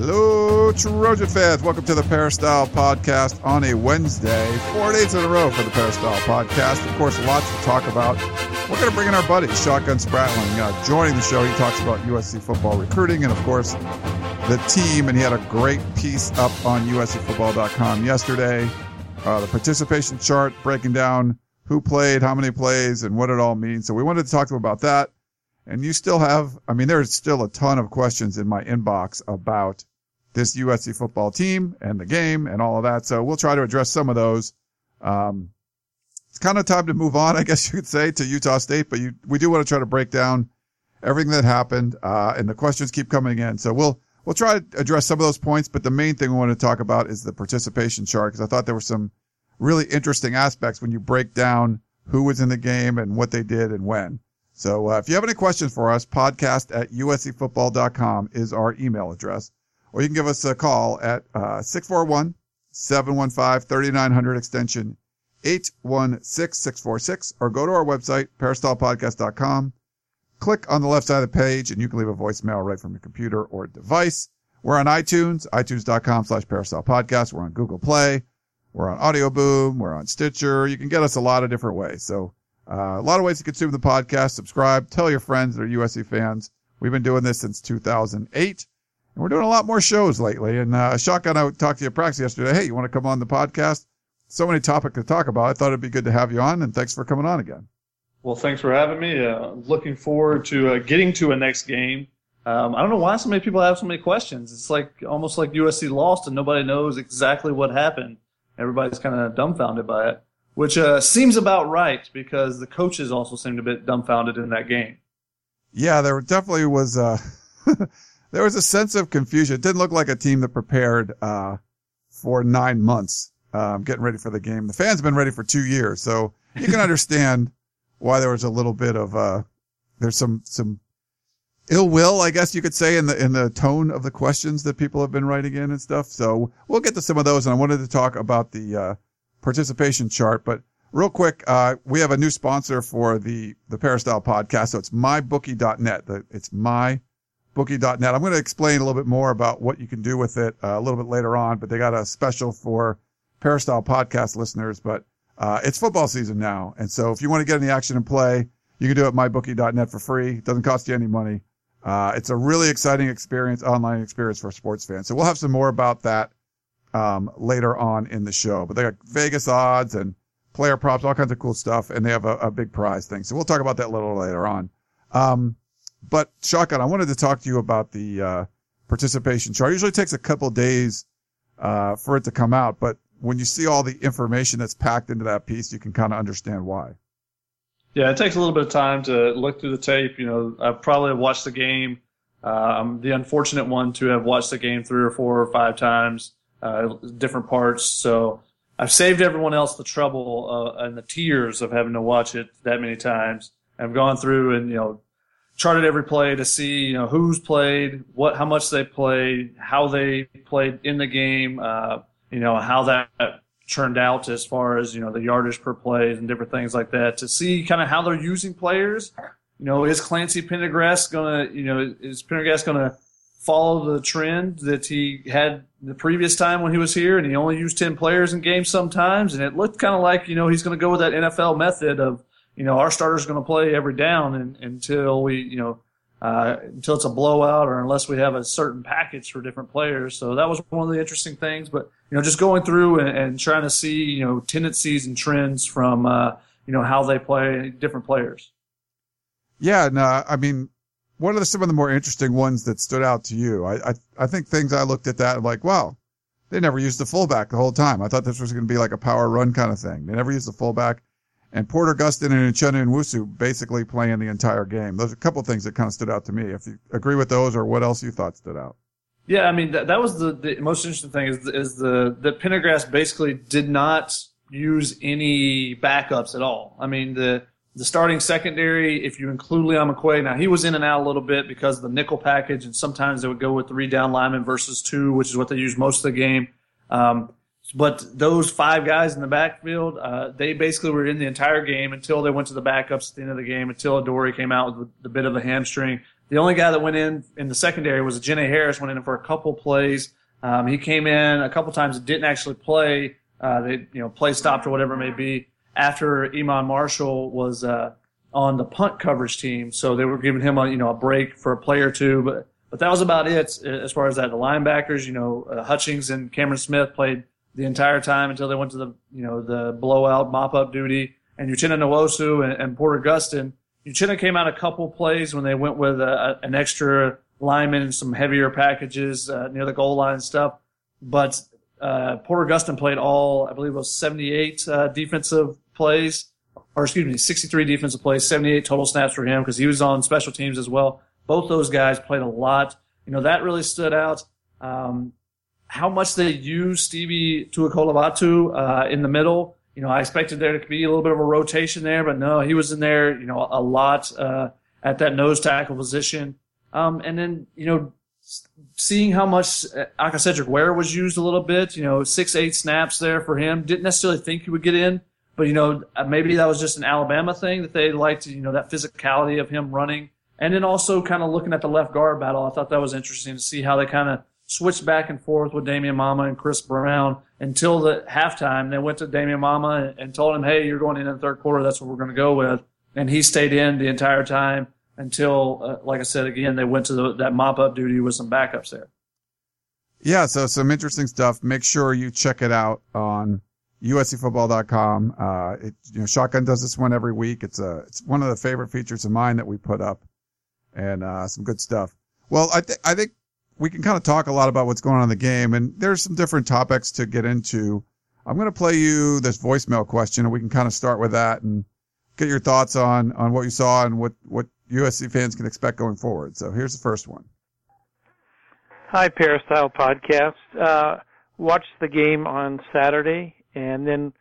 Hello, Trojan fans. Welcome to the Peristyle Podcast on a Wednesday. Four days in a row for the Peristyle Podcast. Of course, lots to talk about. We're going to bring in our buddy, Shotgun Spratling. Uh, joining the show, he talks about USC football recruiting and, of course, the team. And he had a great piece up on USCFootball.com yesterday. Uh, the participation chart breaking down who played, how many plays, and what it all means. So we wanted to talk to him about that. And you still have, I mean, there's still a ton of questions in my inbox about this USC football team and the game and all of that. So we'll try to address some of those. Um, it's kind of time to move on, I guess you could say, to Utah State, but you, we do want to try to break down everything that happened. Uh, and the questions keep coming in. So we'll, we'll try to address some of those points, but the main thing we want to talk about is the participation chart because I thought there were some really interesting aspects when you break down who was in the game and what they did and when. So uh, if you have any questions for us, podcast at uscfootball.com is our email address or you can give us a call at uh, 641 715 3900 extension 816646 or go to our website, peristylepodcast.com. Click on the left side of the page and you can leave a voicemail right from your computer or device. We're on iTunes, itunes.com slash peristyle podcast. We're on Google Play. We're on Audio Boom. We're on Stitcher. You can get us a lot of different ways. So uh, a lot of ways to consume the podcast. Subscribe. Tell your friends that are USC fans. We've been doing this since 2008. And we're doing a lot more shows lately. And uh, Shotgun, I talked to you at practice yesterday. Hey, you want to come on the podcast? So many topics to talk about. I thought it'd be good to have you on, and thanks for coming on again. Well, thanks for having me. Uh, looking forward to uh, getting to a next game. Um, I don't know why so many people have so many questions. It's like almost like USC lost and nobody knows exactly what happened. Everybody's kind of dumbfounded by it, which uh, seems about right because the coaches also seemed a bit dumbfounded in that game. Yeah, there definitely was. There was a sense of confusion. It didn't look like a team that prepared uh, for nine months, um, getting ready for the game. The fans have been ready for two years, so you can understand why there was a little bit of uh, there's some some ill will, I guess you could say, in the in the tone of the questions that people have been writing in and stuff. So we'll get to some of those, and I wanted to talk about the uh, participation chart, but. Real quick, uh, we have a new sponsor for the, the Peristyle podcast. So it's mybookie.net. It's my bookie.net. I'm going to explain a little bit more about what you can do with it uh, a little bit later on, but they got a special for Peristyle podcast listeners, but uh, it's football season now. And so if you want to get in the action and play, you can do it at mybookie.net for free. It doesn't cost you any money. Uh, it's a really exciting experience, online experience for sports fans. So we'll have some more about that, um, later on in the show, but they got Vegas odds and player props, all kinds of cool stuff. And they have a, a big prize thing. So we'll talk about that a little later on. Um, but Shotgun, I wanted to talk to you about the uh, participation chart. It usually takes a couple days uh, for it to come out, but when you see all the information that's packed into that piece, you can kind of understand why. Yeah, it takes a little bit of time to look through the tape. You know, I probably watched the game. Uh, I'm the unfortunate one to have watched the game three or four or five times, uh, different parts. So I've saved everyone else the trouble uh, and the tears of having to watch it that many times. I've gone through and you know charted every play to see you know who's played, what, how much they played, how they played in the game, uh, you know how that turned out as far as you know the yardage per play and different things like that to see kind of how they're using players. You know, is Clancy Pendergast gonna, you know, is Pendergast gonna follow the trend that he had the previous time when he was here and he only used 10 players in games sometimes and it looked kind of like you know he's going to go with that NFL method of you know, our starter's going to play every down and, until we, you know, uh, until it's a blowout or unless we have a certain package for different players. So that was one of the interesting things. But, you know, just going through and, and trying to see, you know, tendencies and trends from, uh, you know, how they play different players. Yeah. No, I mean, what are some of the more interesting ones that stood out to you? I, I, I think things I looked at that like, wow, they never used the fullback the whole time. I thought this was going to be like a power run kind of thing. They never used the fullback and Porter Gustin and Uchenna Nwosu basically playing the entire game. Those are a couple things that kind of stood out to me. If you agree with those or what else you thought stood out. Yeah, I mean that, that was the, the most interesting thing is is the that Pendergast basically did not use any backups at all. I mean the the starting secondary, if you include Leon McQuay, now he was in and out a little bit because of the nickel package, and sometimes they would go with three down linemen versus two, which is what they use most of the game. Um, but those five guys in the backfield, uh, they basically were in the entire game until they went to the backups at the end of the game, until Adoree came out with the bit of a hamstring. The only guy that went in in the secondary was Ajene Harris, went in for a couple plays. Um, he came in a couple times didn't actually play. Uh, they, you know, play stopped or whatever it may be after Iman Marshall was, uh, on the punt coverage team. So they were giving him a, you know, a break for a play or two, but, but that was about it as far as that. The linebackers, you know, uh, Hutchings and Cameron Smith played the entire time until they went to the, you know, the blowout mop up duty and Uchenna Nwosu and, and Porter Gustin. Uchenna came out a couple plays when they went with a, an extra lineman and some heavier packages uh, near the goal line stuff. But uh, Porter Gustin played all, I believe it was 78 uh, defensive plays, or excuse me, 63 defensive plays, 78 total snaps for him because he was on special teams as well. Both those guys played a lot. You know, that really stood out. Um, how much they use Stevie Tu'ikolovatu, uh, in the middle. You know, I expected there to be a little bit of a rotation there, but no, he was in there, you know, a lot, uh, at that nose tackle position. Um, and then, you know, seeing how much uh, Aca'Cedric Ware was used a little bit, you know, six, eight snaps there for him. Didn't necessarily think he would get in, but, you know, uh, maybe that was just an Alabama thing that they liked, you know, that physicality of him running. And then also kind of looking at the left guard battle, I thought that was interesting to see how they kind of switched back and forth with Damien Mama and Chris Brown until the halftime. They went to Damien Mama and told him, "Hey, you're going in the third quarter. That's what we're going to go with." And he stayed in the entire time until, uh, like I said again, they went to the, that mop up duty with some backups there. Yeah, so some interesting stuff. Make sure you check it out on uscfootball.com. Uh, it, you know, Shotgun does this one every week. It's a, it's one of the favorite features of mine that we put up and, uh, some good stuff. Well, I think, I think we can kind of talk a lot about what's going on in the game and there's some different topics to get into. I'm going to play you this voicemail question and we can kind of start with that and get your thoughts on, on what you saw and what, what USC fans can expect going forward. So here's the first one. Hi, Peristyle Podcast. Uh, watched the game on Saturday and then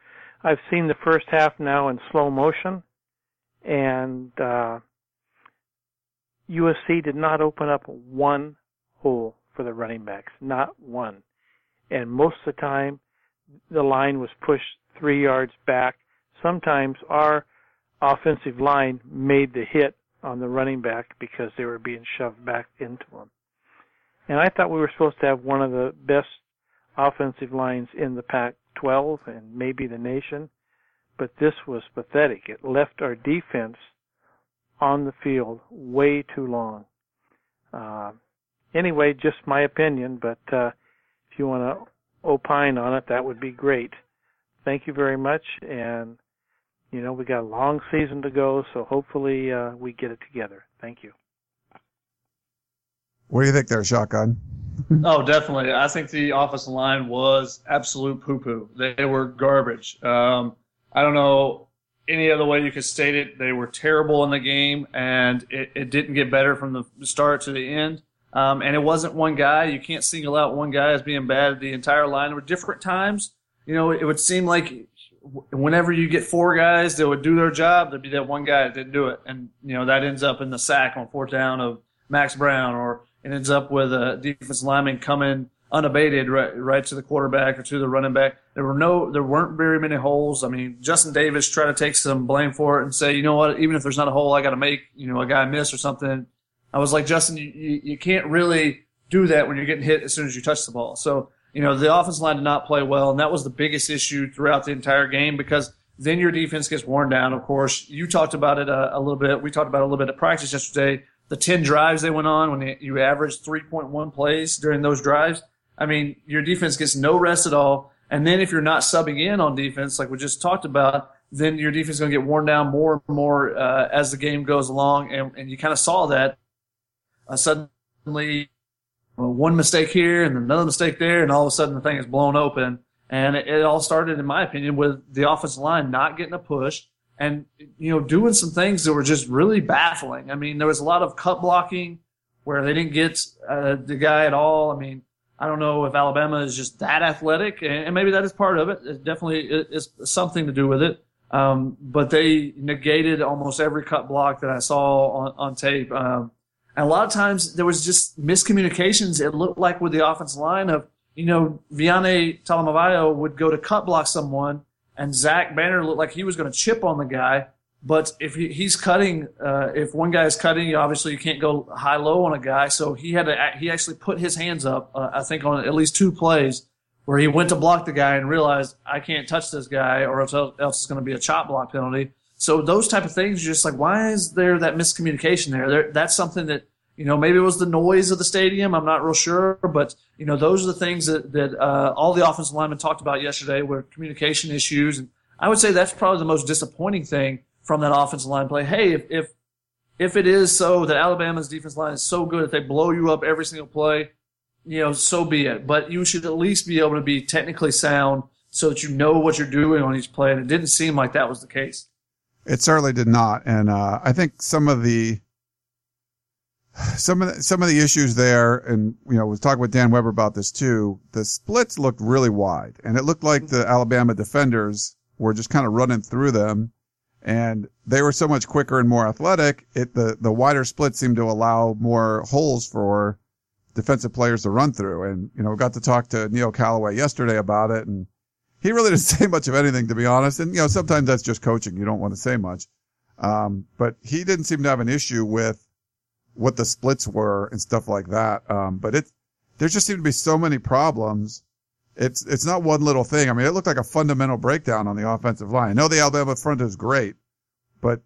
I've seen the first half now in slow motion and, uh, USC did not open up one hole for the running backs, not one. And most of the time, the line was pushed three yards back. Sometimes our offensive line made the hit on the running back because they were being shoved back into them. And I thought we were supposed to have one of the best offensive lines in the Pac 12 and maybe the nation, but this was pathetic. It left our defense on the field way too long. Uh, anyway, just my opinion, but uh, if you want to opine on it, that would be great. Thank you very much, and you know we got a long season to go, so hopefully uh, we get it together. Thank you. What do you think there, Shotgun? oh, definitely. I think the offensive line was absolute poo poo. They were garbage. Um, I don't know any other way you could state it. They were terrible in the game, and it, it didn't get better from the start to the end. Um, and it wasn't one guy. You can't single out one guy as being bad. The entire line. There were different times. You know, it would seem like whenever you get four guys that would do their job, there'd be that one guy that didn't do it. And, you know, that ends up in the sack on fourth down of Max Browne or it ends up with a defensive lineman coming unabated right, right to the quarterback or to the running back. There were no, there weren't very many holes. I mean, Justin Davis tried to take some blame for it and say, you know what, even if there's not a hole, I got to make, you know, a guy miss or something. I was like, Justin, you, you, can't really do that when you're getting hit as soon as you touch the ball. So, you know, the offensive line did not play well, and that was the biggest issue throughout the entire game because then your defense gets worn down. Of course, you talked about it a, a little bit. We talked about it a little bit at practice yesterday. The 10 drives they went on when you averaged 3.1 plays during those drives. I mean, your defense gets no rest at all. And then if you're not subbing in on defense, like we just talked about, then your defense is going to get worn down more and more uh, as the game goes along. And, and you kind of saw that uh, suddenly one mistake here and another mistake there, and all of a sudden the thing is blown open. And it, it all started, in my opinion, with the offensive line not getting a push and you know doing some things that were just really baffling. I mean, there was a lot of cut blocking where they didn't get uh, the guy at all. I mean, I don't know if Alabama is just that athletic, and maybe that is part of it. It definitely is something to do with it. Um, but they negated almost every cut block that I saw on, on tape. Um, and a lot of times there was just miscommunications. It looked like with the offensive line of, you know, Viane Talamaivao would go to cut block someone and Zach Banner looked like he was going to chip on the guy. But if he, he's cutting, uh, if one guy is cutting, you obviously you can't go high low on a guy. So he had to, he actually put his hands up, uh, I think on at least two plays where he went to block the guy and realized I can't touch this guy or else, else it's going to be a chop block penalty. So those type of things, you're just like, why is there that miscommunication there? there? That's something that, you know, maybe it was the noise of the stadium. I'm not real sure, but you know, those are the things that, that, uh, all the offensive linemen talked about yesterday were communication issues. And I would say that's probably the most disappointing thing from that offensive line play. Hey, if, if, if it is so that Alabama's defense line is so good that they blow you up every single play, you know, so be it. But you should at least be able to be technically sound so that you know what you're doing on each play. And it didn't seem like that was the case. It certainly did not. And, uh, I think some of the, some of the, some of the issues there, and you know, was talking with Dan Weber about this too. The splits looked really wide, and it looked like the Alabama defenders were just kind of running through them and they were so much quicker and more athletic. It, the, the wider split seemed to allow more holes for defensive players to run through. And, you know, got to talk to Neil Callaway yesterday about it and he really didn't say much of anything, to be honest. And, you know, sometimes that's just coaching. You don't want to say much. Um, but he didn't seem to have an issue with what the splits were and stuff like that. Um, but it, there just seemed to be so many problems it's it's not one little thing. I mean, it looked like a fundamental breakdown on the offensive line. I know the Alabama front is great, but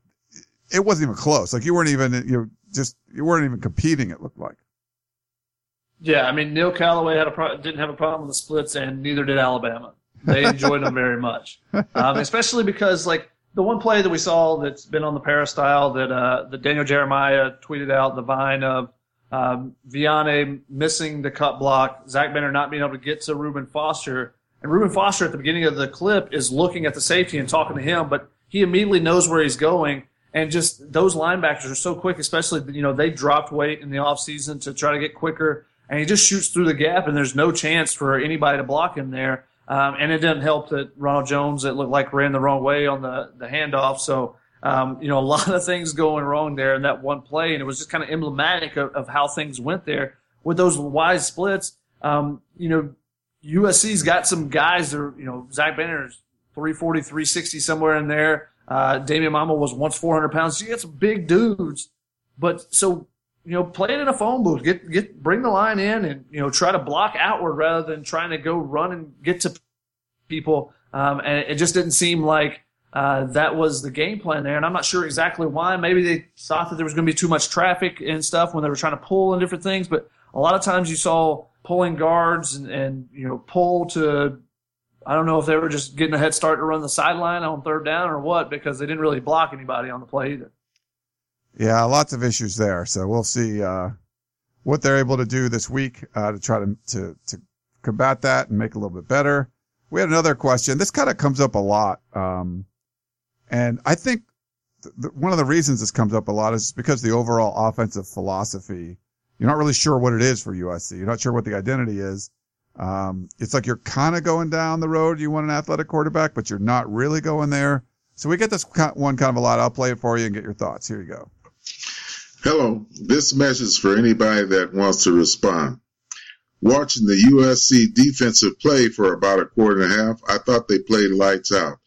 it wasn't even close. Like you weren't even you just you weren't even competing. It looked like. Yeah, I mean Neil Callaway had a pro- didn't have a problem with the splits, and neither did Alabama. They enjoyed them very much, um, especially because like the one play that we saw that's been on the peristyle that uh, that Daniel Jeremiah tweeted out the vine of um, Viane missing the cut block, Zach Banner not being able to get to Reuben Foster. And Reuben Foster at the beginning of the clip is looking at the safety and talking to him, but he immediately knows where he's going. And just those linebackers are so quick, especially, you know, they dropped weight in the offseason to try to get quicker. And he just shoots through the gap, and there's no chance for anybody to block him there. Um, and it didn't help that Ronald Jones, it looked like ran the wrong way on the, the handoff. So um, you know, a lot of things going wrong there in that one play, and it was just kind of emblematic of, of how things went there with those wide splits. Um, you know, USC's got some guys that are, you know, Zach Banner's 340, 360 somewhere in there. Uh, Damien Mama was once 400 pounds. So you got some big dudes, but so, you know, play it in a phone booth, get, get, bring the line in and, you know, try to block outward rather than trying to go run and get to people. Um, and it just didn't seem like, uh, that was the game plan there. And I'm not sure exactly why. Maybe they thought that there was going to be too much traffic and stuff when they were trying to pull and different things. But a lot of times you saw pulling guards and, and you know, pull to, I don't know if they were just getting a head start to run the sideline on third down or what, because they didn't really block anybody on the play either. Yeah, lots of issues there. So we'll see, uh, what they're able to do this week, uh, to try to, to, to combat that and make it a little bit better. We had another question. This kind of comes up a lot. Um, and I think th- one of the reasons this comes up a lot is because the overall offensive philosophy, you're not really sure what it is for USC. You're not sure what the identity is. Um, it's like you're kind of going down the road. You want an athletic quarterback, but you're not really going there. So we get this one kind of a lot. I'll play it for you and get your thoughts. Here you go. Hello. This message is for anybody that wants to respond. Watching the USC defensive play for about a quarter and a half, I thought they played lights out.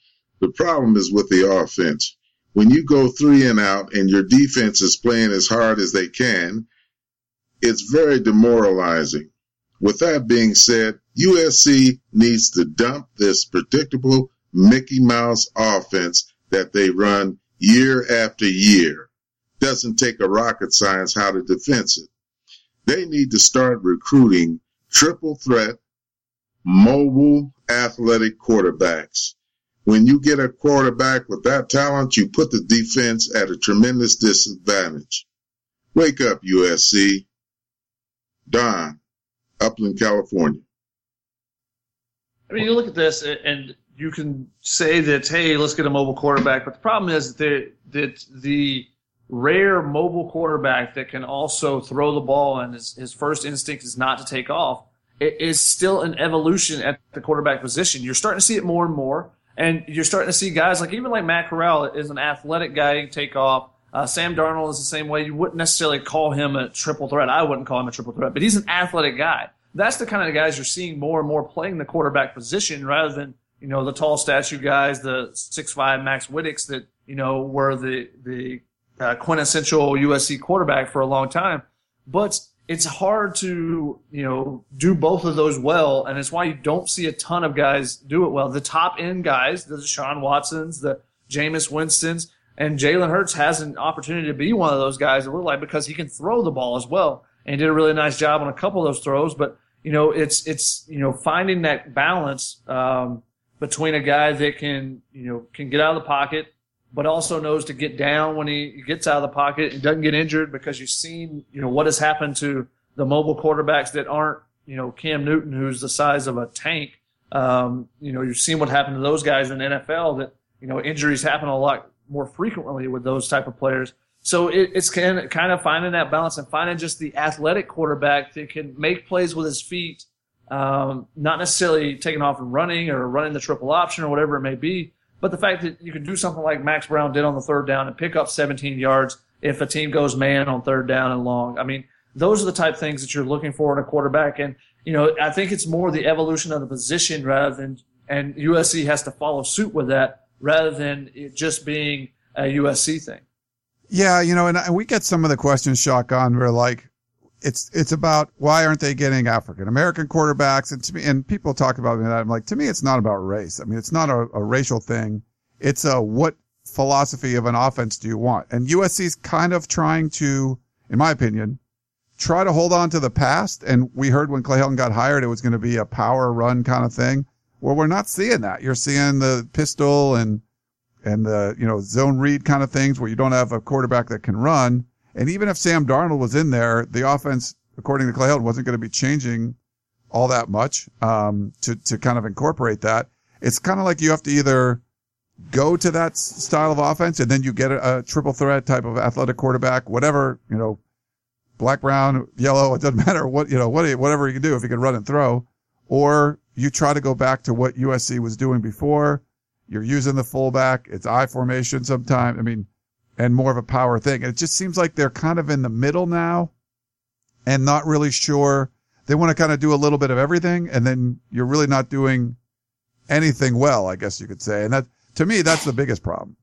The problem is with the offense. When you go three and out and your defense is playing as hard as they can, it's very demoralizing. With that being said, USC needs to dump this predictable Mickey Mouse offense that they run year after year. Doesn't take a rocket science how to defense it. They need to start recruiting triple threat, mobile, athletic quarterbacks when you get a quarterback with that talent, you put the defense at a tremendous disadvantage. Wake up, USC. Don, Upland, California. I mean, you look at this and you can say that, hey, let's get a mobile quarterback, but the problem is that, that the rare mobile quarterback that can also throw the ball and his, his first instinct is not to take off it is still an evolution at the quarterback position. You're starting to see it more and more. And you're starting to see guys like even like Matt Corral is an athletic guy take off. Uh, Sam Darnold is the same way. You wouldn't necessarily call him a triple threat. I wouldn't call him a triple threat, but he's an athletic guy. That's the kind of guys you're seeing more and more playing the quarterback position rather than, you know, the tall statue guys, the six five Max Wittek that, you know, were the, the uh, quintessential USC quarterback for a long time. But it's hard to, you know, do both of those well. And it's why you don't see a ton of guys do it well. The top end guys, the Sean Watsons, the Jameis Winstons, and Jalen Hurts has an opportunity to be one of those guys, it look like, because he can throw the ball as well. And he did a really nice job on a couple of those throws. But, you know, it's, it's, you know, finding that balance, um, between a guy that can, you know, can get out of the pocket, but also knows to get down when he gets out of the pocket and doesn't get injured because you've seen, you know, what has happened to the mobile quarterbacks that aren't, you know, Cam Newton, who's the size of a tank. Um, you know, you've seen what happened to those guys in the NFL that, you know, injuries happen a lot more frequently with those type of players. So it, it's kind of, finding that balance and finding just the athletic quarterback that can make plays with his feet, um, not necessarily taking off and running or running the triple option or whatever it may be, but the fact that you can do something like Max Browne did on the third down and pick up 17 yards if a team goes man on third down and long. I mean, those are the type of things that you're looking for in a quarterback. And, you know, I think it's more the evolution of the position rather than, and USC has to follow suit with that rather than it just being a USC thing. Yeah, you know, and we get some of the questions shotgun where like it's it's about why aren't they getting African American quarterbacks and to me and people talk about that I'm like to me it's not about race. I mean it's not a, a racial thing. It's a what philosophy of an offense do you want? And USC's kind of trying to, in my opinion, try to hold on to the past. And we heard when Clay Helton got hired, it was going to be a power run kind of thing. Well, we're not seeing that. You're seeing the pistol and, and the, you know, zone read kind of things where you don't have a quarterback that can run. And even if Sam Darnold was in there, the offense, according to Clay Helton, wasn't going to be changing all that much, um, to, to kind of incorporate that. It's kind of like you have to either go to that style of offense and then you get a, a triple threat type of athletic quarterback, whatever, you know, black, brown, yellow, it doesn't matter what, you know, what, whatever you can do if you can run and throw, or you try to go back to what USC was doing before. You're using the fullback. It's I formation sometimes. I mean, and more of a power thing. It just seems like they're kind of in the middle now and not really sure. They want to kind of do a little bit of everything and then you're really not doing anything well, I guess you could say. And that, to me, that's the biggest problem.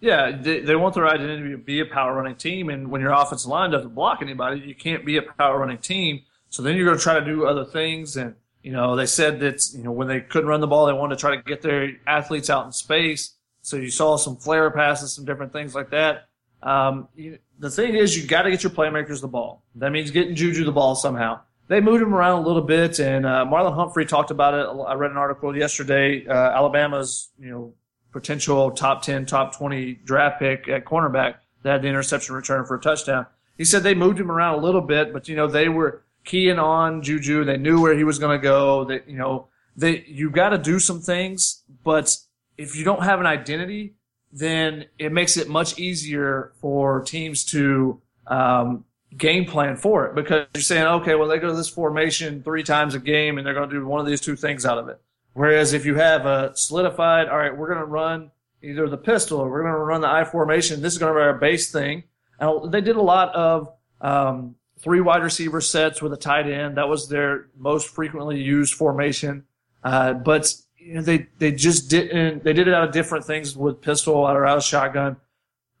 Yeah, they, they want their identity to be a power running team, and when your offensive line doesn't block anybody, you can't be a power running team. So then you're going to try to do other things, and you know they said that you know when they couldn't run the ball, they wanted to try to get their athletes out in space. So you saw some flare passes, some different things like that. Um, you, the thing is, you got to get your playmakers the ball. That means getting Juju the ball somehow. They moved him around a little bit, and uh, Marlon Humphrey talked about it. I read an article yesterday. Uh, Alabama's, you know, potential top 10, top 20 draft pick at cornerback that had the interception return for a touchdown. He said they moved him around a little bit, but you know, they were keying on Juju. They knew where he was going to go. That, you know, they, you got to do some things, but if you don't have an identity, then it makes it much easier for teams to, um, game plan for it because you're saying, okay, well, they go to this formation three times a game and they're going to do one of these two things out of it. Whereas if you have a solidified, all right, we're going to run either the pistol or we're going to run the I formation. This is going to be our base thing. And they did a lot of um, three wide receiver sets with a tight end. That was their most frequently used formation. Uh, but you know, they they just didn't. They did it out of different things with pistol or out of shotgun.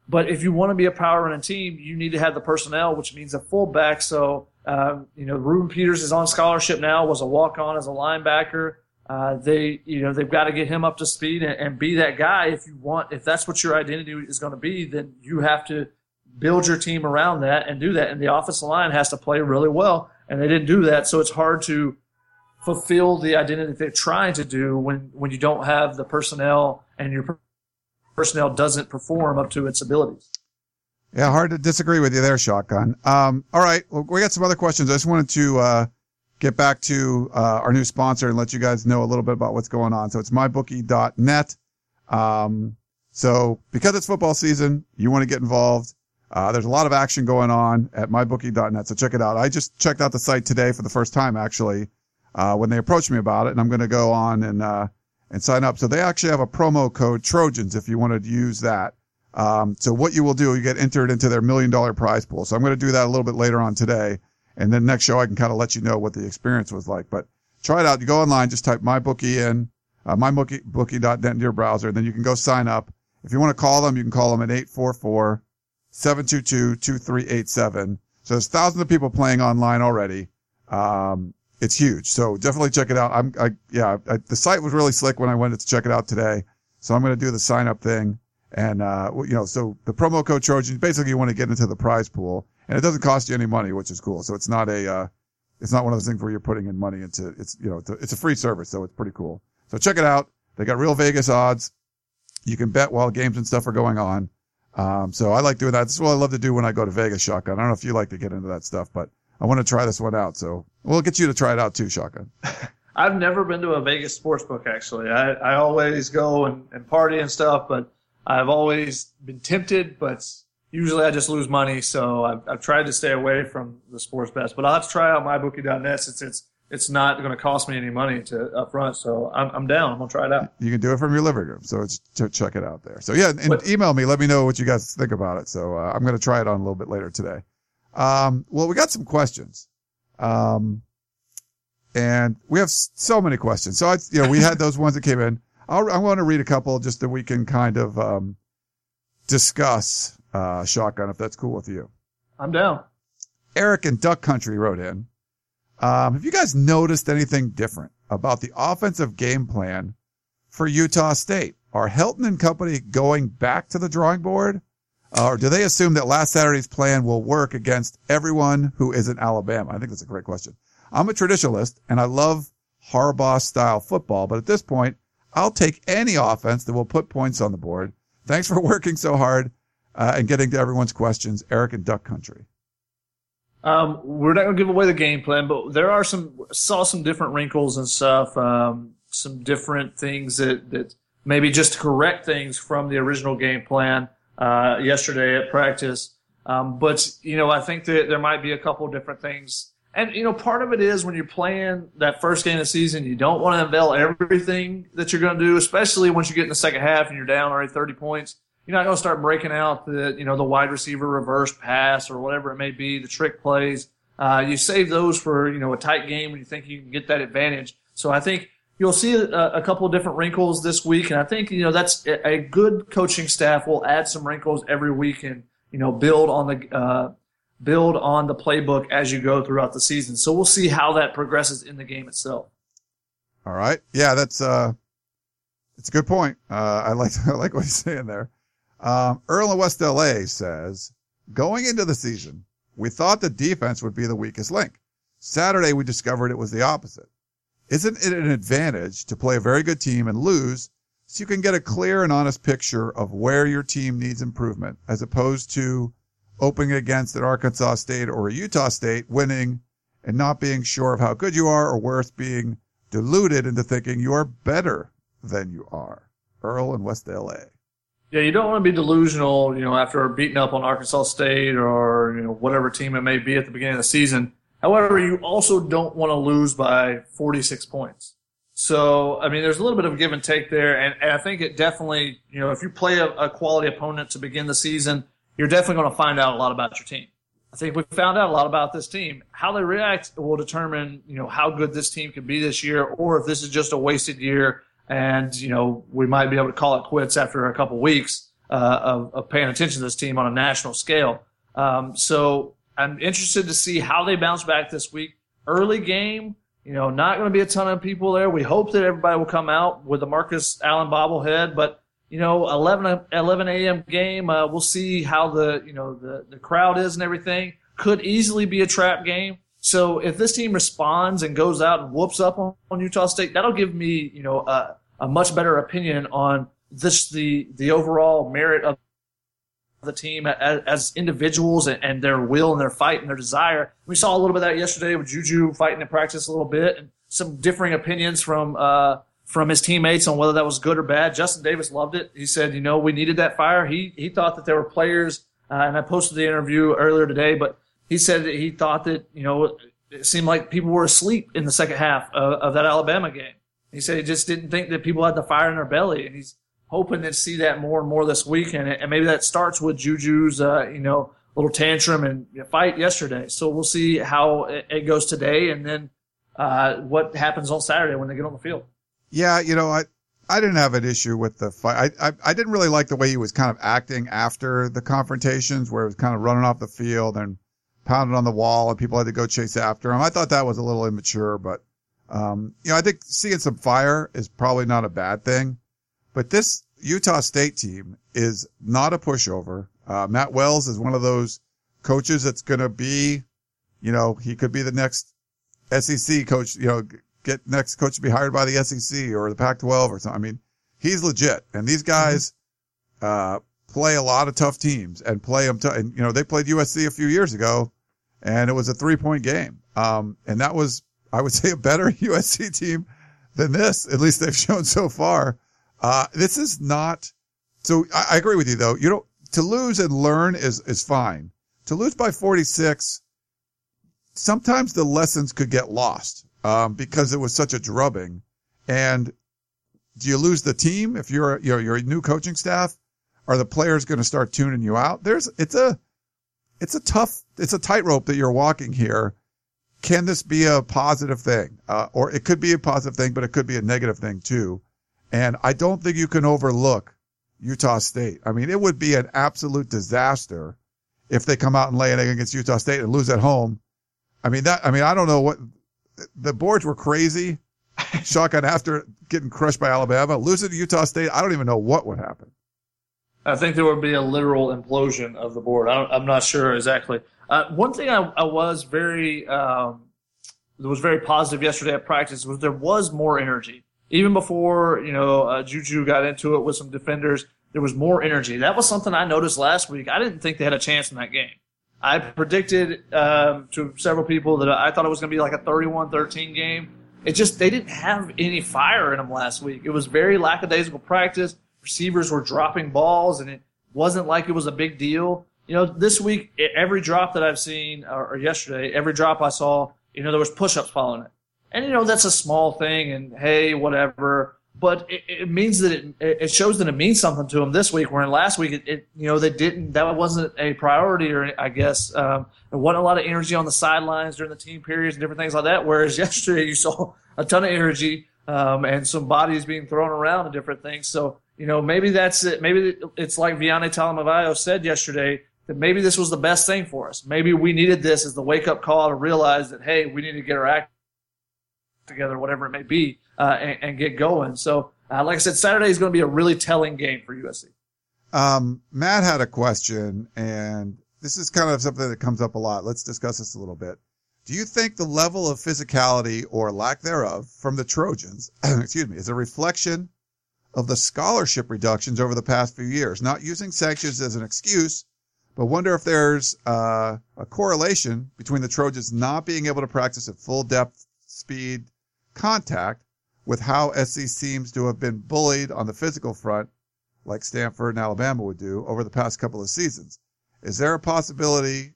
But if you want to be a power running team, you need to have the personnel, which means a fullback. So um, you know, Ruben Peters is on scholarship now. Was a walk on as a linebacker. Uh, they, you know, they've got to get him up to speed and, and, be that guy. If you want, if that's what your identity is going to be, then you have to build your team around that and do that. And the offensive line has to play really well, and they didn't do that. So it's hard to fulfill the identity they're trying to do when when you don't have the personnel and your personnel doesn't perform up to its abilities. Yeah, hard to disagree with you there, Shotgun. Um, all right, well, we got some other questions. I just wanted to. Uh, get back to uh, our new sponsor and let you guys know a little bit about what's going on. So it's mybookie.net. Um, so because it's football season, you want to get involved. Uh, there's a lot of action going on at mybookie.net. So check it out. I just checked out the site today for the first time, actually. Uh, when they approached me about it, and I'm going to go on and uh, and sign up. So they actually have a promo code Trojans if you wanted to use that. Um, so what you will do, you get entered into their million dollar prize pool. So I'm going to do that a little bit later on today. And then next show, I can kind of let you know what the experience was like. But try it out. You go online, just type my bookie in, uh, mybookie.net into your browser. and Then you can go sign up. If you want to call them, you can call them at 844 722 2387. So there's thousands of people playing online already. Um, it's huge. So definitely check it out. I'm, I, yeah, I, the site was really slick when I went to check it out today. So I'm going to do the sign up thing. And, uh, you know, so the promo code Trojan, basically you want to get into the prize pool and it doesn't cost you any money, which is cool. So it's not a, uh, it's not one of those things where you're putting in money into, it's, you know, it's a, it's a free service. So it's pretty cool. So check it out. They got real Vegas odds. You can bet while games and stuff are going on. Um, so I like doing that. This is what I love to do when I go to Vegas, Shotgun. I don't know if you like to get into that stuff, but I want to try this one out. So we'll get you to try it out too, Shotgun. I've never been to a Vegas sports book actually. I, I always go and, and party and stuff, but I've always been tempted, but usually I just lose money. So I've, I've tried to stay away from the sports bets, but I'll have to try out mybookie.net since it's, it's not going to cost me any money to up front. So I'm, I'm down. I'm going to try it out. You can do it from your living room. So it's to check it out there. So yeah, and what, email me. Let me know what you guys think about it. So uh, I'm going to try it on a little bit later today. Um, well, we got some questions. Um, and we have so many questions. So I, you know, we had those ones that came in. I'll, I want to read a couple just that we can kind of, um, discuss, uh, shotgun if that's cool with you. I'm down. Eric in Duck Country wrote in. Um, have you guys noticed anything different about the offensive game plan for Utah State? Are Helton and company going back to the drawing board? Or do they assume that last Saturday's plan will work against everyone who isn't Alabama? I think that's a great question. I'm a traditionalist and I love Harbaugh style football, but at this point, I'll take any offense that will put points on the board. Thanks for working so hard uh, and getting to everyone's questions. Eric and Duck Country. Um, we're not going to give away the game plan, but there are some saw some different wrinkles and stuff, um, some different things that that maybe just correct things from the original game plan uh, yesterday at practice. Um, but you know, I think that there might be a couple different things and, you know, part of it is when you're playing that first game of the season, you don't want to unveil everything that you're going to do, especially once you get in the second half and you're down already 30 points. You're not going to start breaking out the, you know, the wide receiver reverse pass or whatever it may be, the trick plays. Uh, you save those for, you know, a tight game when you think you can get that advantage. So I think you'll see a, a couple of different wrinkles this week. And I think, you know, that's a, a good coaching staff will add some wrinkles every week and, you know, build on the, uh, build on the playbook as you go throughout the season. So we'll see how that progresses in the game itself. All right. Yeah, that's uh it's a good point. Uh I like I like what he's saying there. Um Earl in West LA says, going into the season, we thought the defense would be the weakest link. Saturday we discovered it was the opposite. Isn't it an advantage to play a very good team and lose so you can get a clear and honest picture of where your team needs improvement as opposed to opening against an Arkansas State or a Utah State, winning and not being sure of how good you are, or worse, being deluded into thinking you're better than you are. Earl in West LA. Yeah, you don't want to be delusional, you know, after beating up on Arkansas State or, you know, whatever team it may be at the beginning of the season. However, you also don't want to lose by 46 points. So, I mean, there's a little bit of give and take there. And, and I think it definitely, you know, if you play a, a quality opponent to begin the season, you're definitely going to find out a lot about your team. I think we found out a lot about this team. How they react will determine, you know, how good this team can be this year, or if this is just a wasted year, and you know we might be able to call it quits after a couple weeks uh, of, of, paying attention to this team on a national scale. Um, so I'm interested to see how they bounce back this week. Early game, you know, not going to be a ton of people there. We hope that everybody will come out with the Marcus Allen bobblehead, but you know, 11, 11 a.m. game. Uh, we'll see how the, you know, the, the crowd is and everything. Could easily be a trap game. So if this team responds and goes out and whoops up on, on Utah State, that'll give me, you know, a, a much better opinion on this, the, the overall merit of the team as, as individuals and, and, their will and their fight and their desire. We saw a little bit of that yesterday with Juju fighting in practice a little bit and some differing opinions from, uh, from his teammates on whether that was good or bad. Justin Davis loved it. He said, you know, we needed that fire. He he thought that there were players, uh, and I posted the interview earlier today, but he said that he thought that you know it seemed like people were asleep in the second half of, of that Alabama game. He said he just didn't think that people had the fire in their belly, and he's hoping to see that more and more this week. And, and maybe that starts with Juju's, uh, you know, little tantrum and fight yesterday. So we'll see how it goes today, and then uh, what happens on Saturday when they get on the field. Yeah, you know, I I didn't have an issue with the fight. I, I, I didn't really like the way he was kind of acting after the confrontations, where he was kind of running off the field and pounding on the wall, and people had to go chase after him. I thought that was a little immature, but um, you know, I think seeing some fire is probably not a bad thing. But this Utah State team is not a pushover. Uh, Matt Wells is one of those coaches that's going to be, you know, he could be the next SEC coach, you know, get next coach to be hired by the SEC or the Pac-12 or something. I mean, he's legit. And these guys, uh, play a lot of tough teams and play them tough. And, you know, they played USC a few years ago and it was a three point game. Um, and that was, I would say a better USC team than this. At least they've shown so far. Uh, this is not, so I, I agree with you though. You know, to lose and learn is, is fine. To lose by 46, sometimes the lessons could get lost um, because it was such a drubbing. And do you lose the team if you're you're, you're a new coaching staff? Are the players going to start tuning you out? There's it's a it's a tough it's a tightrope that you're walking here. Can this be a positive thing? Uh, or it could be a positive thing, but it could be a negative thing too. And I don't think you can overlook Utah State. I mean, it would be an absolute disaster if they come out and lay an egg against Utah State and lose at home. I mean, that, I mean, I don't know what the boards were crazy. Shotgun after getting crushed by Alabama, losing to Utah State. I don't even know what would happen. I think there would be a literal implosion of the board. I am not sure exactly. Uh, one thing I, I was very um, was very positive yesterday at practice was there was more energy. Even before you know uh, Juju got into it with some defenders, there was more energy. That was something I noticed last week. I didn't think they had a chance in that game. I predicted um, to several people that I thought it was going to be like a 31-13 game. It just they didn't have any fire in them last week. It was very lackadaisical practice. Receivers were dropping balls, and it wasn't like it was a big deal. You know, this week every drop that I've seen, or, yesterday, every drop I saw, you know, there was push-ups following it, and you know that's a small thing, and hey, whatever but it, it, means that it, it shows that it means something to them this week. Where in last week, it, it you know they didn't that wasn't a priority, or I guess um, there wasn't a lot of energy on the sidelines during the team periods and different things like that. Whereas yesterday, you saw a ton of energy um, and some bodies being thrown around and different things. So you know maybe that's it. Maybe it's like Viane Talamaivao said yesterday that maybe this was the best thing for us. Maybe we needed this as the wake up call to realize that hey, we need to get our act together, whatever it may be uh, and, and, get going. So, uh, like I said, Saturday is going to be a really telling game for USC. Um, Matt had a question, and this is kind of something that comes up a lot. Let's discuss this a little bit. Do you think the level of physicality or lack thereof from the Trojans, excuse me, is a reflection of the scholarship reductions over the past few years? Not using sanctions as an excuse, but wonder if there's uh, a correlation between the Trojans not being able to practice at full depth, speed, contact with how SC seems to have been bullied on the physical front, like Stanford and Alabama would do over the past couple of seasons. Is there a possibility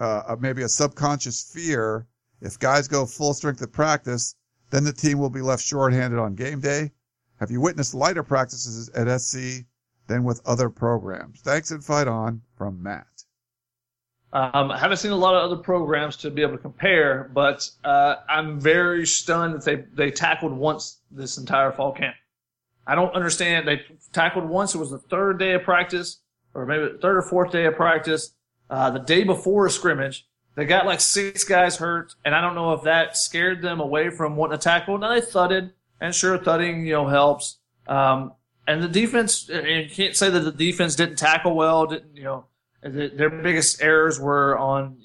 uh, of maybe a subconscious fear if guys go full strength at practice, then the team will be left shorthanded on game day? Have you witnessed lighter practices at SC than with other programs? Thanks and fight on from Matt. Um, I haven't seen a lot of other programs to be able to compare, but uh, I'm very stunned that they they tackled once this entire fall camp. I don't understand. They tackled once. It was the third day of practice, or maybe the third or fourth day of practice. Uh, the day before a scrimmage, they got like six guys hurt, and I don't know if that scared them away from wanting to tackle. Now they thudded, and sure, thudding you know helps. Um, and the defense, and you can't say that the defense didn't tackle well, didn't you know their biggest errors were on,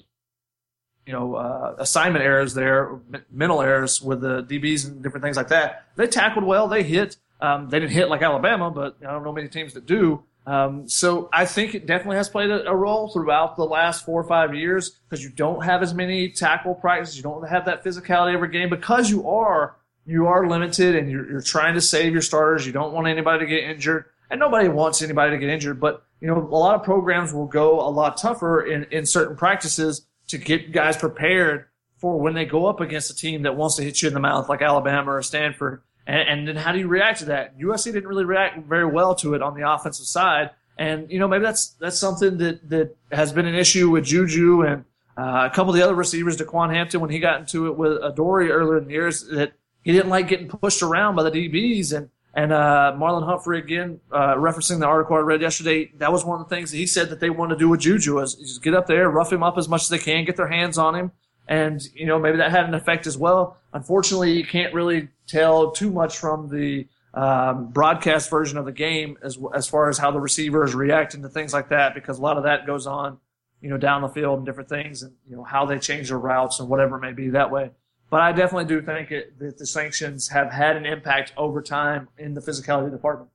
you know, uh, assignment errors there, mental errors with the DBs and different things like that. They tackled well. They hit. Um, they didn't hit like Alabama, but I don't know many teams that do. Um, so I think it definitely has played a, a, role throughout the last four or five years because you don't have as many tackle practices. You don't have that physicality every game because you are you are limited and you're, you're trying to save your starters. You don't want anybody to get injured, and nobody wants anybody to get injured. But you know, a lot of programs will go a lot tougher in, in certain practices to get guys prepared for when they go up against a team that wants to hit you in the mouth like Alabama or Stanford. And, and then how do you react to that? USC didn't really react very well to it on the offensive side. And, you know, maybe that's, that's something that, that has been an issue with Juju and, uh, a couple of the other receivers, De'Quan Hampton, when he got into it with Adoree earlier in the years, that he didn't like getting pushed around by the DBs. And, and, uh, Marlon Humphrey, again, uh, referencing the article I read yesterday, that was one of the things he said that they want to do with Juju is just get up there, rough him up as much as they can, get their hands on him. And, you know, maybe that had an effect as well. Unfortunately, you can't really tell too much from the, um, broadcast version of the game as, as far as how the receiver is reacting to things like that, because a lot of that goes on you know, down the field and different things and, you know, how they change their routes and whatever it may be that way. But I definitely do think it, that the sanctions have had an impact over time in the physicality department.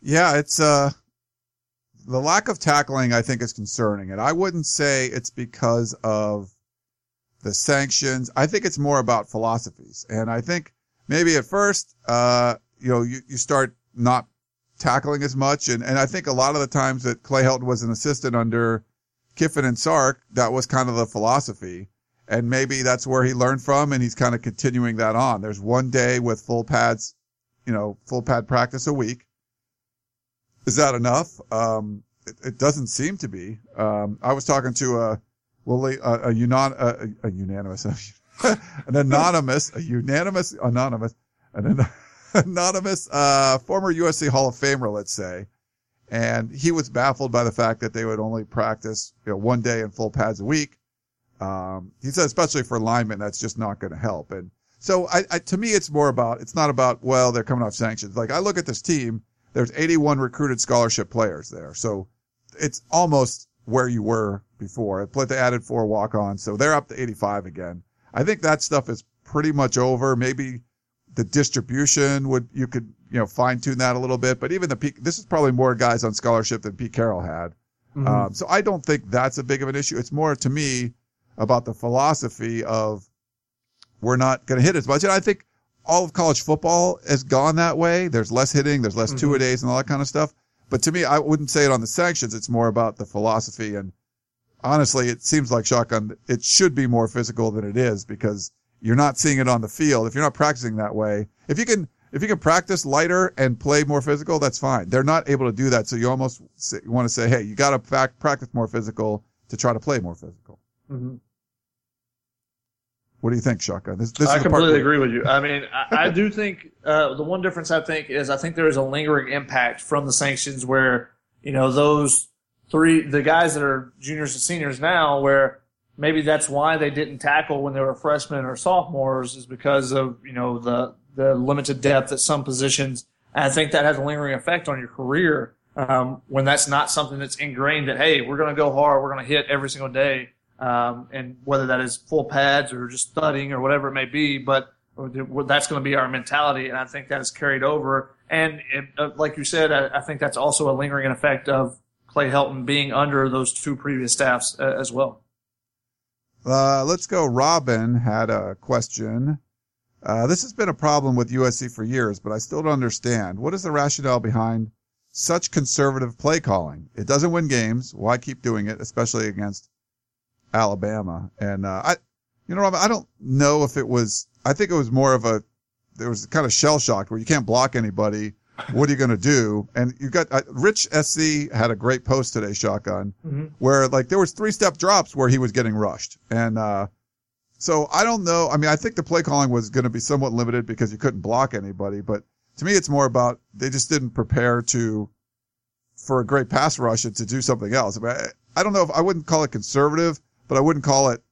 Yeah, it's, uh, the lack of tackling, I think, is concerning. And I wouldn't say it's because of the sanctions. I think it's more about philosophies. And I think maybe at first, uh, you know, you, you start not tackling as much. And, and I think a lot of the times that Clay Helton was an assistant under Kiffin and Sark, that was kind of the philosophy. And maybe that's where he learned from and he's kind of continuing that on. There's one day with full pads, you know, full pad practice a week. Is that enough? Um, it, it doesn't seem to be. Um, I was talking to a, well, a, a, a, a unanimous, an anonymous, a unanimous anonymous, an anonymous uh, former USC Hall of Famer, let's say, and he was baffled by the fact that they would only practice you know, one day in full pads a week. Um, he said, especially for linemen, that's just not going to help. And so, I, I, to me, it's more about it's not about well, they're coming off sanctions. Like I look at this team, there's 81 recruited scholarship players there, so it's almost where you were before. They added four walk-ons, so they're up to 85 again. I think that stuff is pretty much over. Maybe the distribution would you could you know fine tune that a little bit, but even the peak. This is probably more guys on scholarship than Pete Carroll had. Mm-hmm. Um, so I don't think that's a big of an issue. It's more to me about the philosophy of we're not going to hit as much. And I think all of college football has gone that way. There's less hitting, there's less mm-hmm. two a days and all that kind of stuff. But to me, I wouldn't say it on the sanctions. It's more about the philosophy. And honestly, it seems like shotgun. It should be more physical than it is because you're not seeing it on the field. If you're not practicing that way, if you can, if you can practice lighter and play more physical, that's fine. They're not able to do that. So you almost want to say, Hey, you got to practice more physical to try to play more physical. Mm-hmm. What do you think, Shaka? This, this I completely agree with you. I mean, I, I do think uh, the one difference I think is I think there is a lingering impact from the sanctions where you know those three the guys that are juniors and seniors now where maybe that's why they didn't tackle when they were freshmen or sophomores is because of you know the the limited depth at some positions. And I think that has a lingering effect on your career um, when that's not something that's ingrained that hey we're going to go hard, we're going to hit every single day, um, and whether that is full pads or just studying or whatever it may be, but that's going to be our mentality, and I think that is carried over. And it, uh, like you said, I, I, think that's also a lingering effect of Clay Helton being under those two previous staffs uh, as well. Uh, let's go. Robin had a question. Uh, this has been a problem with USC for years, but I still don't understand. What is the rationale behind such conservative play calling? It doesn't win games. Why keep doing it, especially against Alabama? And, uh, I, you know, Robin, I don't know if it was, I think it was more of a, there was kind of shell shocked where you can't block anybody what are you going to do? And you got uh, Rich SC had a great post today, shotgun, mm-hmm. where like there was three step drops where he was getting rushed. And, uh, so I don't know. I mean, I think the play calling was going to be somewhat limited because you couldn't block anybody, but to me, it's more about they just didn't prepare to, for a great pass rush and to do something else. I, mean, I, I don't know if I wouldn't call it conservative, but I wouldn't call it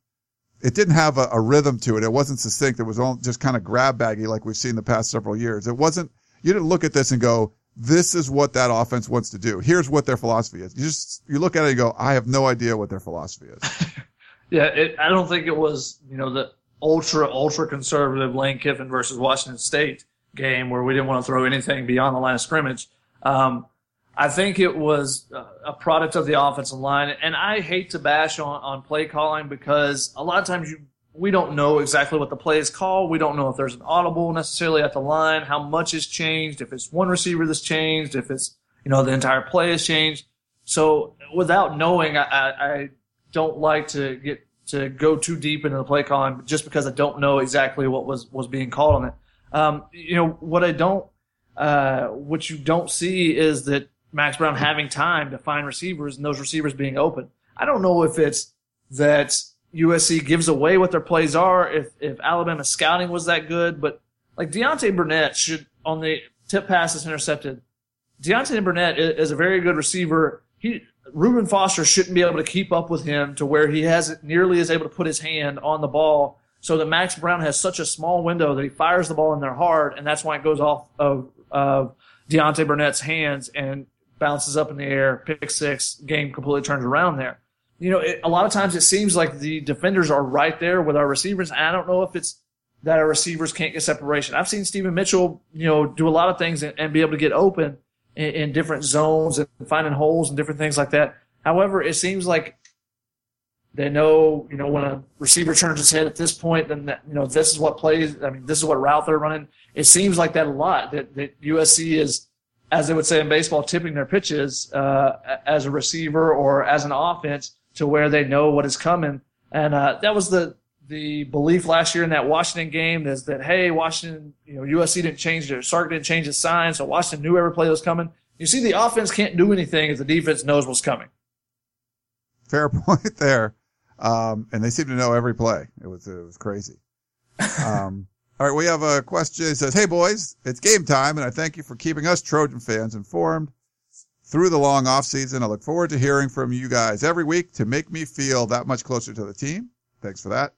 it didn't have a, a, rhythm to it. It wasn't succinct. It was all just kind of grab baggy like we've seen the past several years. It wasn't you didn't look at this and go, this is what that offense wants to do. Here's what their philosophy is. You just, you look at it and go, I have no idea what their philosophy is. yeah. It, I don't think it was, you know, the ultra, ultra conservative Lane Kiffin versus Washington State game where we didn't want to throw anything beyond the line of scrimmage. Um, I think it was a product of the offensive line. And I hate to bash on, on play calling because a lot of times you we don't know exactly what the play is called. We don't know if there's an audible necessarily at the line, how much has changed, if it's one receiver that's changed, if it's, you know, the entire play has changed. So without knowing, I, I don't like to get to go too deep into the play calling just because I don't know exactly what was was being called on it. Um, you know what I don't, uh, what you don't see is that Max Browne having time to find receivers and those receivers being open. I don't know if it's that USC gives away what their plays are, if if Alabama scouting was that good, but like Deontay Burnett should on the tip passes intercepted. Deontay Burnett is a very good receiver. He Reuben Foster shouldn't be able to keep up with him to where he hasn't nearly is able to put his hand on the ball so that Max Browne has such a small window that he fires the ball in there hard, and that's why it goes off of, of Deontay Burnett's hands and bounces up in the air, pick six, game completely turns around there. You know, it, a lot of times it seems like the defenders are right there with our receivers, I don't know if it's that our receivers can't get separation. I've seen Steven Mitchell, you know, do a lot of things and, and be able to get open in, in different zones and finding holes and different things like that. However, it seems like they know, you know, when a receiver turns his head at this point, then that, you know this is what plays. I mean, this is what route they're running. It seems like that a lot. That, that USC is, as they would say in baseball, tipping their pitches uh, as a receiver or as an offense to where they know what is coming. And uh, that was the the belief last year in that Washington game is that hey, Washington, you know, USC didn't change their Sark didn't change his sign, so Washington knew every play was coming. You see, the offense can't do anything if the defense knows what's coming. Fair point there. Um, and they seem to know every play. It was, it was crazy. Um, all right. We have a question. It says, Hey boys, it's game time and I thank you for keeping us Trojan fans informed through the long off season. I look forward to hearing from you guys every week to make me feel that much closer to the team. Thanks for that.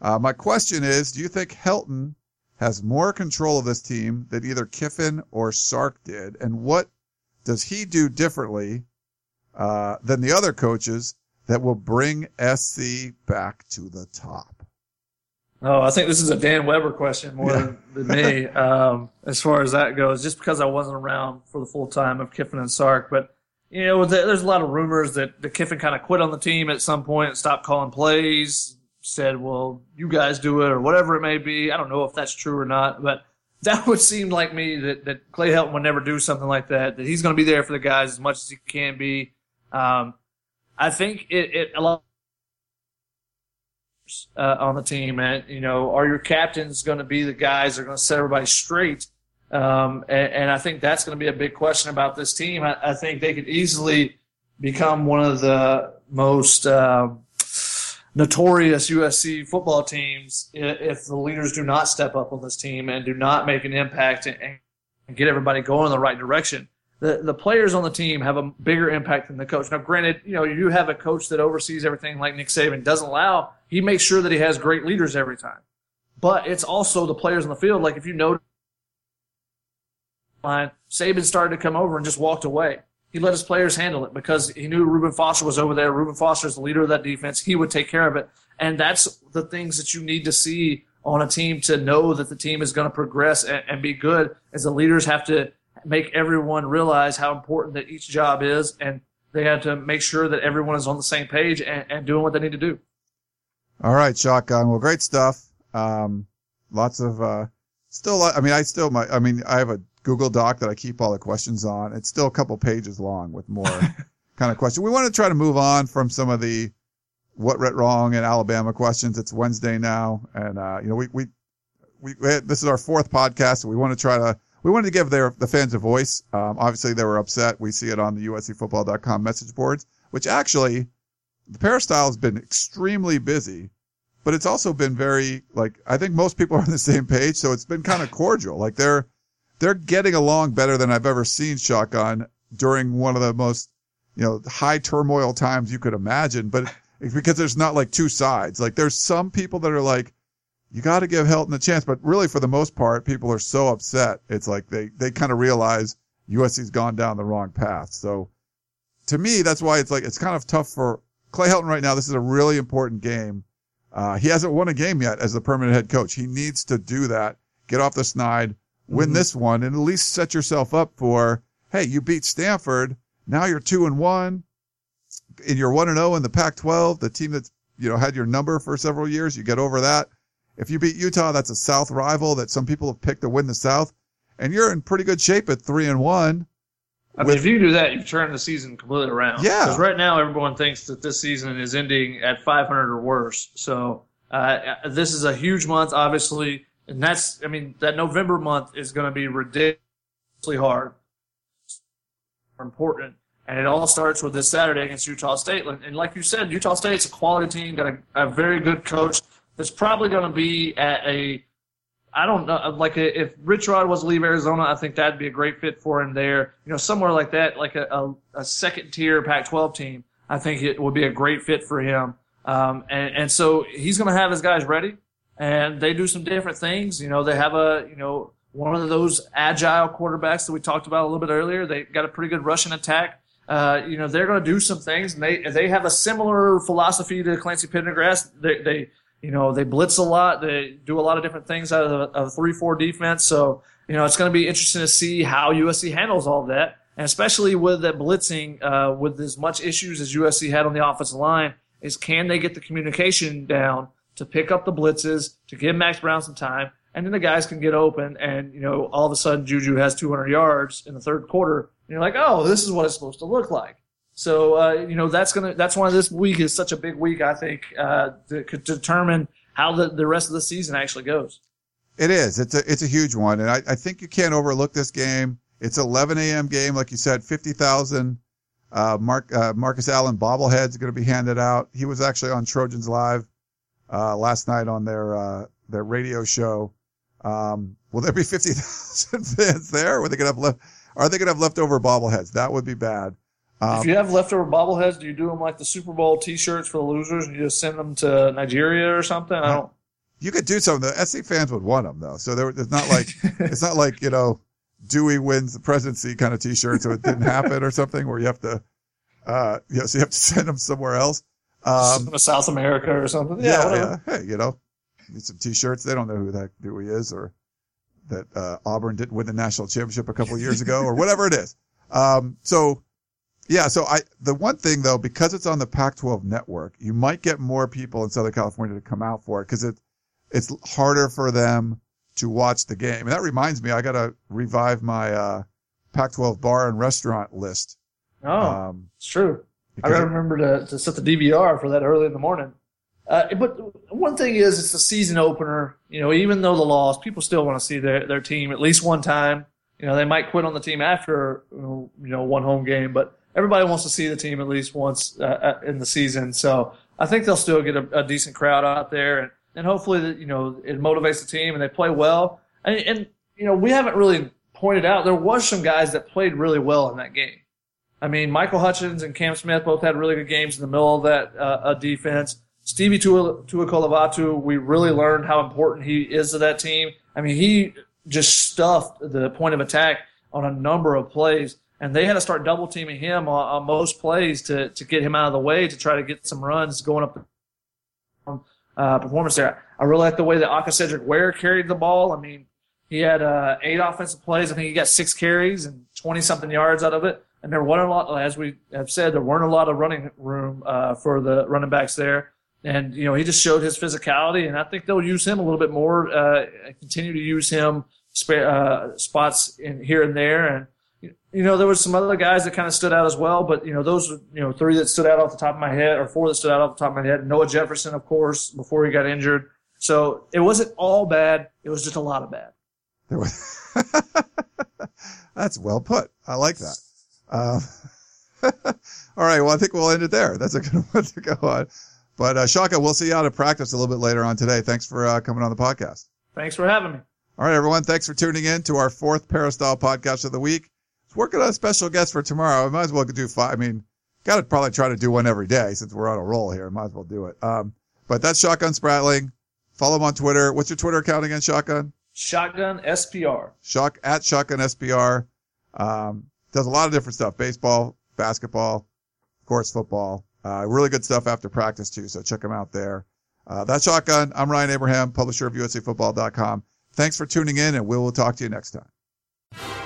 Uh, my question is, do you think Helton has more control of this team than either Kiffin or Sark did? And what does he do differently, uh, than the other coaches that will bring SC back to the top? Oh, I think this is a Dan Weber question more yeah. than, than me, um, as far as that goes, just because I wasn't around for the full time of Kiffin and Sark. But, you know, there's a lot of rumors that, that Kiffin kind of quit on the team at some point and stopped calling plays, said, well, you guys do it or whatever it may be. I don't know if that's true or not, but that would seem like me that, that Clay Helton would never do something like that, that he's going to be there for the guys as much as he can be. Um, I think it, it a lot uh, on the team, and you know, are your captains going to be the guys that are going to set everybody straight? Um, and, and, I think that's going to be a big question about this team. I, I, think they could easily become one of the most uh, notorious USC football teams if the leaders do not step up on this team and do not make an impact and, and get everybody going in the right direction the, the players on the team have a bigger impact than the coach. Now, granted, you know, you have a coach that oversees everything like Nick Saban doesn't allow. He makes sure that he has great leaders every time. But it's also the players on the field. Like if you know, Saban started to come over and just walked away. He let his players handle it because he knew Reuben Foster was over there. Reuben Foster is the leader of that defense. He would take care of it. And that's the things that you need to see on a team to know that the team is going to progress and, and be good as the leaders have to make everyone realize how important that each job is, and they have to make sure that everyone is on the same page and, and doing what they need to do. All right, shotgun. Well, great stuff. Um, lots of uh, still. I mean, I still my. I mean, I have a Google Doc that I keep all the questions on. It's still a couple pages long with more kind of questions. We want to try to move on from some of the what went wrong in Alabama questions. It's Wednesday now, and uh, you know we we we, this is our fourth podcast, so we want to try to we wanted to give their the fans a voice. Um, obviously, they were upset. We see it on the USCFootball.com message boards, which actually the peristyle has been extremely busy, but it's also been very like I think most people are on the same page, so it's been kind of cordial. Like they're they're getting along better than I've ever seen Shotgun during one of the most you know high turmoil times you could imagine. But because there's not like two sides. Like there's some people that are like you got to give Helton a chance. But really, for the most part, people are so upset. It's like they, they kind of realize USC's gone down the wrong path. So to me, that's why it's like, it's kind of tough for Clay Helton right now. This is a really important game. Uh, he hasn't won a game yet as the permanent head coach. He needs to do that, get off the snide, win mm-hmm. this one, and at least set yourself up for, hey, you beat Stanford. Now you're two and one and you're one and zero oh in the Pac-12, the team that's, you know, had your number for several years. You get over that. If you beat Utah, that's a South rival that some people have picked to win the South, and you're in pretty good shape at three and one. I mean, With- if you do that, you've turned the season completely around. Yeah. Because right now, everyone thinks that this season is ending at 500 or worse. So uh, this is a huge month, obviously, and that's. I mean, that November month is going to be ridiculously hard, important, and it all starts with this Saturday against Utah State. And like you said, Utah State's a quality team, got a, a very good coach. That's probably going to be at a I don't know. Like if Rich Rod was to leave Arizona, I think that'd be a great fit for him there. You know, somewhere like that, like a, a, a second tier Pac-12 team, I think it would be a great fit for him. Um, and, and so he's going to have his guys ready, and they do some different things. You know, they have a you know one of those agile quarterbacks that we talked about a little bit earlier. They got a pretty good rushing attack. Uh, you know, they're going to do some things, and they they have a similar philosophy to Clancy Pendergast. They they you know, they blitz a lot. They do a lot of different things out of a three-four defense. So, you know, it's going to be interesting to see how USC handles all that, and especially with that blitzing, uh, with as much issues as USC had on the offensive line, is can they get the communication down to pick up the blitzes, to give Max Browne some time, and then the guys can get open, and you know, all of a sudden Juju has 200 yards in the third quarter, and you're like, oh, this is what it's supposed to look like. So uh, you know that's gonna that's why this week is such a big week. I think uh, to, to determine how the, the rest of the season actually goes. It is. It's a it's a huge one, and I, I think you can't overlook this game. It's 11 a.m. game, like you said, 50,000. Uh, Mark uh, Marcus Allen bobbleheads going to be handed out. He was actually on Trojans Live uh, last night on their uh, their radio show. Um, will there be 50,000 fans there? Are they going to have left? Are they going to have leftover bobbleheads? That would be bad. Um, if you have leftover bobbleheads, do you do them like the Super Bowl T-shirts for the losers, and you just send them to Nigeria or something? I don't. You could do something. The SC fans would want them though. So there, it's not like it's not like you know Dewey wins the presidency kind of T-shirt, so it didn't happen or something where you have to, uh, you know, so you have to send them somewhere else. Um, to South America or something. Yeah, yeah, yeah. Hey, you know, need some T-shirts. They don't know who that Dewey is or that uh, Auburn didn't win the national championship a couple of years ago or whatever it is. Um, so yeah, so I the one thing though, because it's on the Pac-12 network, you might get more people in Southern California to come out for it because it it's harder for them to watch the game. And that reminds me, I got to revive my uh, Pac-12 bar and restaurant list. Oh, Um, it's true. I gotta remember to, to set the DVR for that early in the morning. Uh, but one thing is, it's a season opener. You know, even though the loss, people still want to see their, their team at least one time. You know, they might quit on the team after you know one home game, but everybody wants to see the team at least once uh, uh, in the season. So I think they'll still get a, a decent crowd out there, and, and hopefully, that, you know, it motivates the team and they play well. And, and you know, we haven't really pointed out there was some guys that played really well in that game. I mean, Michael Hutchings and Cam Smith both had really good games in the middle of that uh, defense. Stevie Tua- Tu'ikolovatu, we really learned how important he is to that team. I mean, he just stuffed the point of attack on a number of plays, and they had to start double teaming him on, on most plays to, to get him out of the way to try to get some runs going up the uh, performance there. I really like the way that Aca'Cedric Ware carried the ball. I mean, he had uh, eight offensive plays. I think he got six carries and 20 something yards out of it. And there weren't a lot, as we have said, there weren't a lot of running room uh, for the running backs there. And, you know, he just showed his physicality, and I think they'll use him a little bit more, uh, continue to use him uh, spots in here and there. And, you know, there was some other guys that kind of stood out as well, but, you know, those were, you know, three that stood out off the top of my head, or four that stood out off the top of my head. Noah Jefferson, of course, before he got injured. So it wasn't all bad. It was just a lot of bad. There was That's well put. I like that. Um, all right. Well, I think we'll end it there. That's a good one to go on. But uh, Shaka, we'll see you out of practice a little bit later on today. Thanks for uh, coming on the podcast. Thanks for having me. All right, everyone. Thanks for tuning in to our fourth Peristyle podcast of the week. Working on a special guest for tomorrow. I might as well do five. I mean, got to probably try to do one every day since we're on a roll here. Might as well do it. Um, but that's Shotgun Spratling. Follow him on Twitter. What's your Twitter account again, Shotgun? Shotgun SPR. Shock at Shotgun SPR. Um, does a lot of different stuff: baseball, basketball, of course, football. Uh, really good stuff after practice too. So check him out there. Uh, that's Shotgun. I'm Ryan Abraham, publisher of USCFootball.com. Thanks for tuning in, and we will talk to you next time.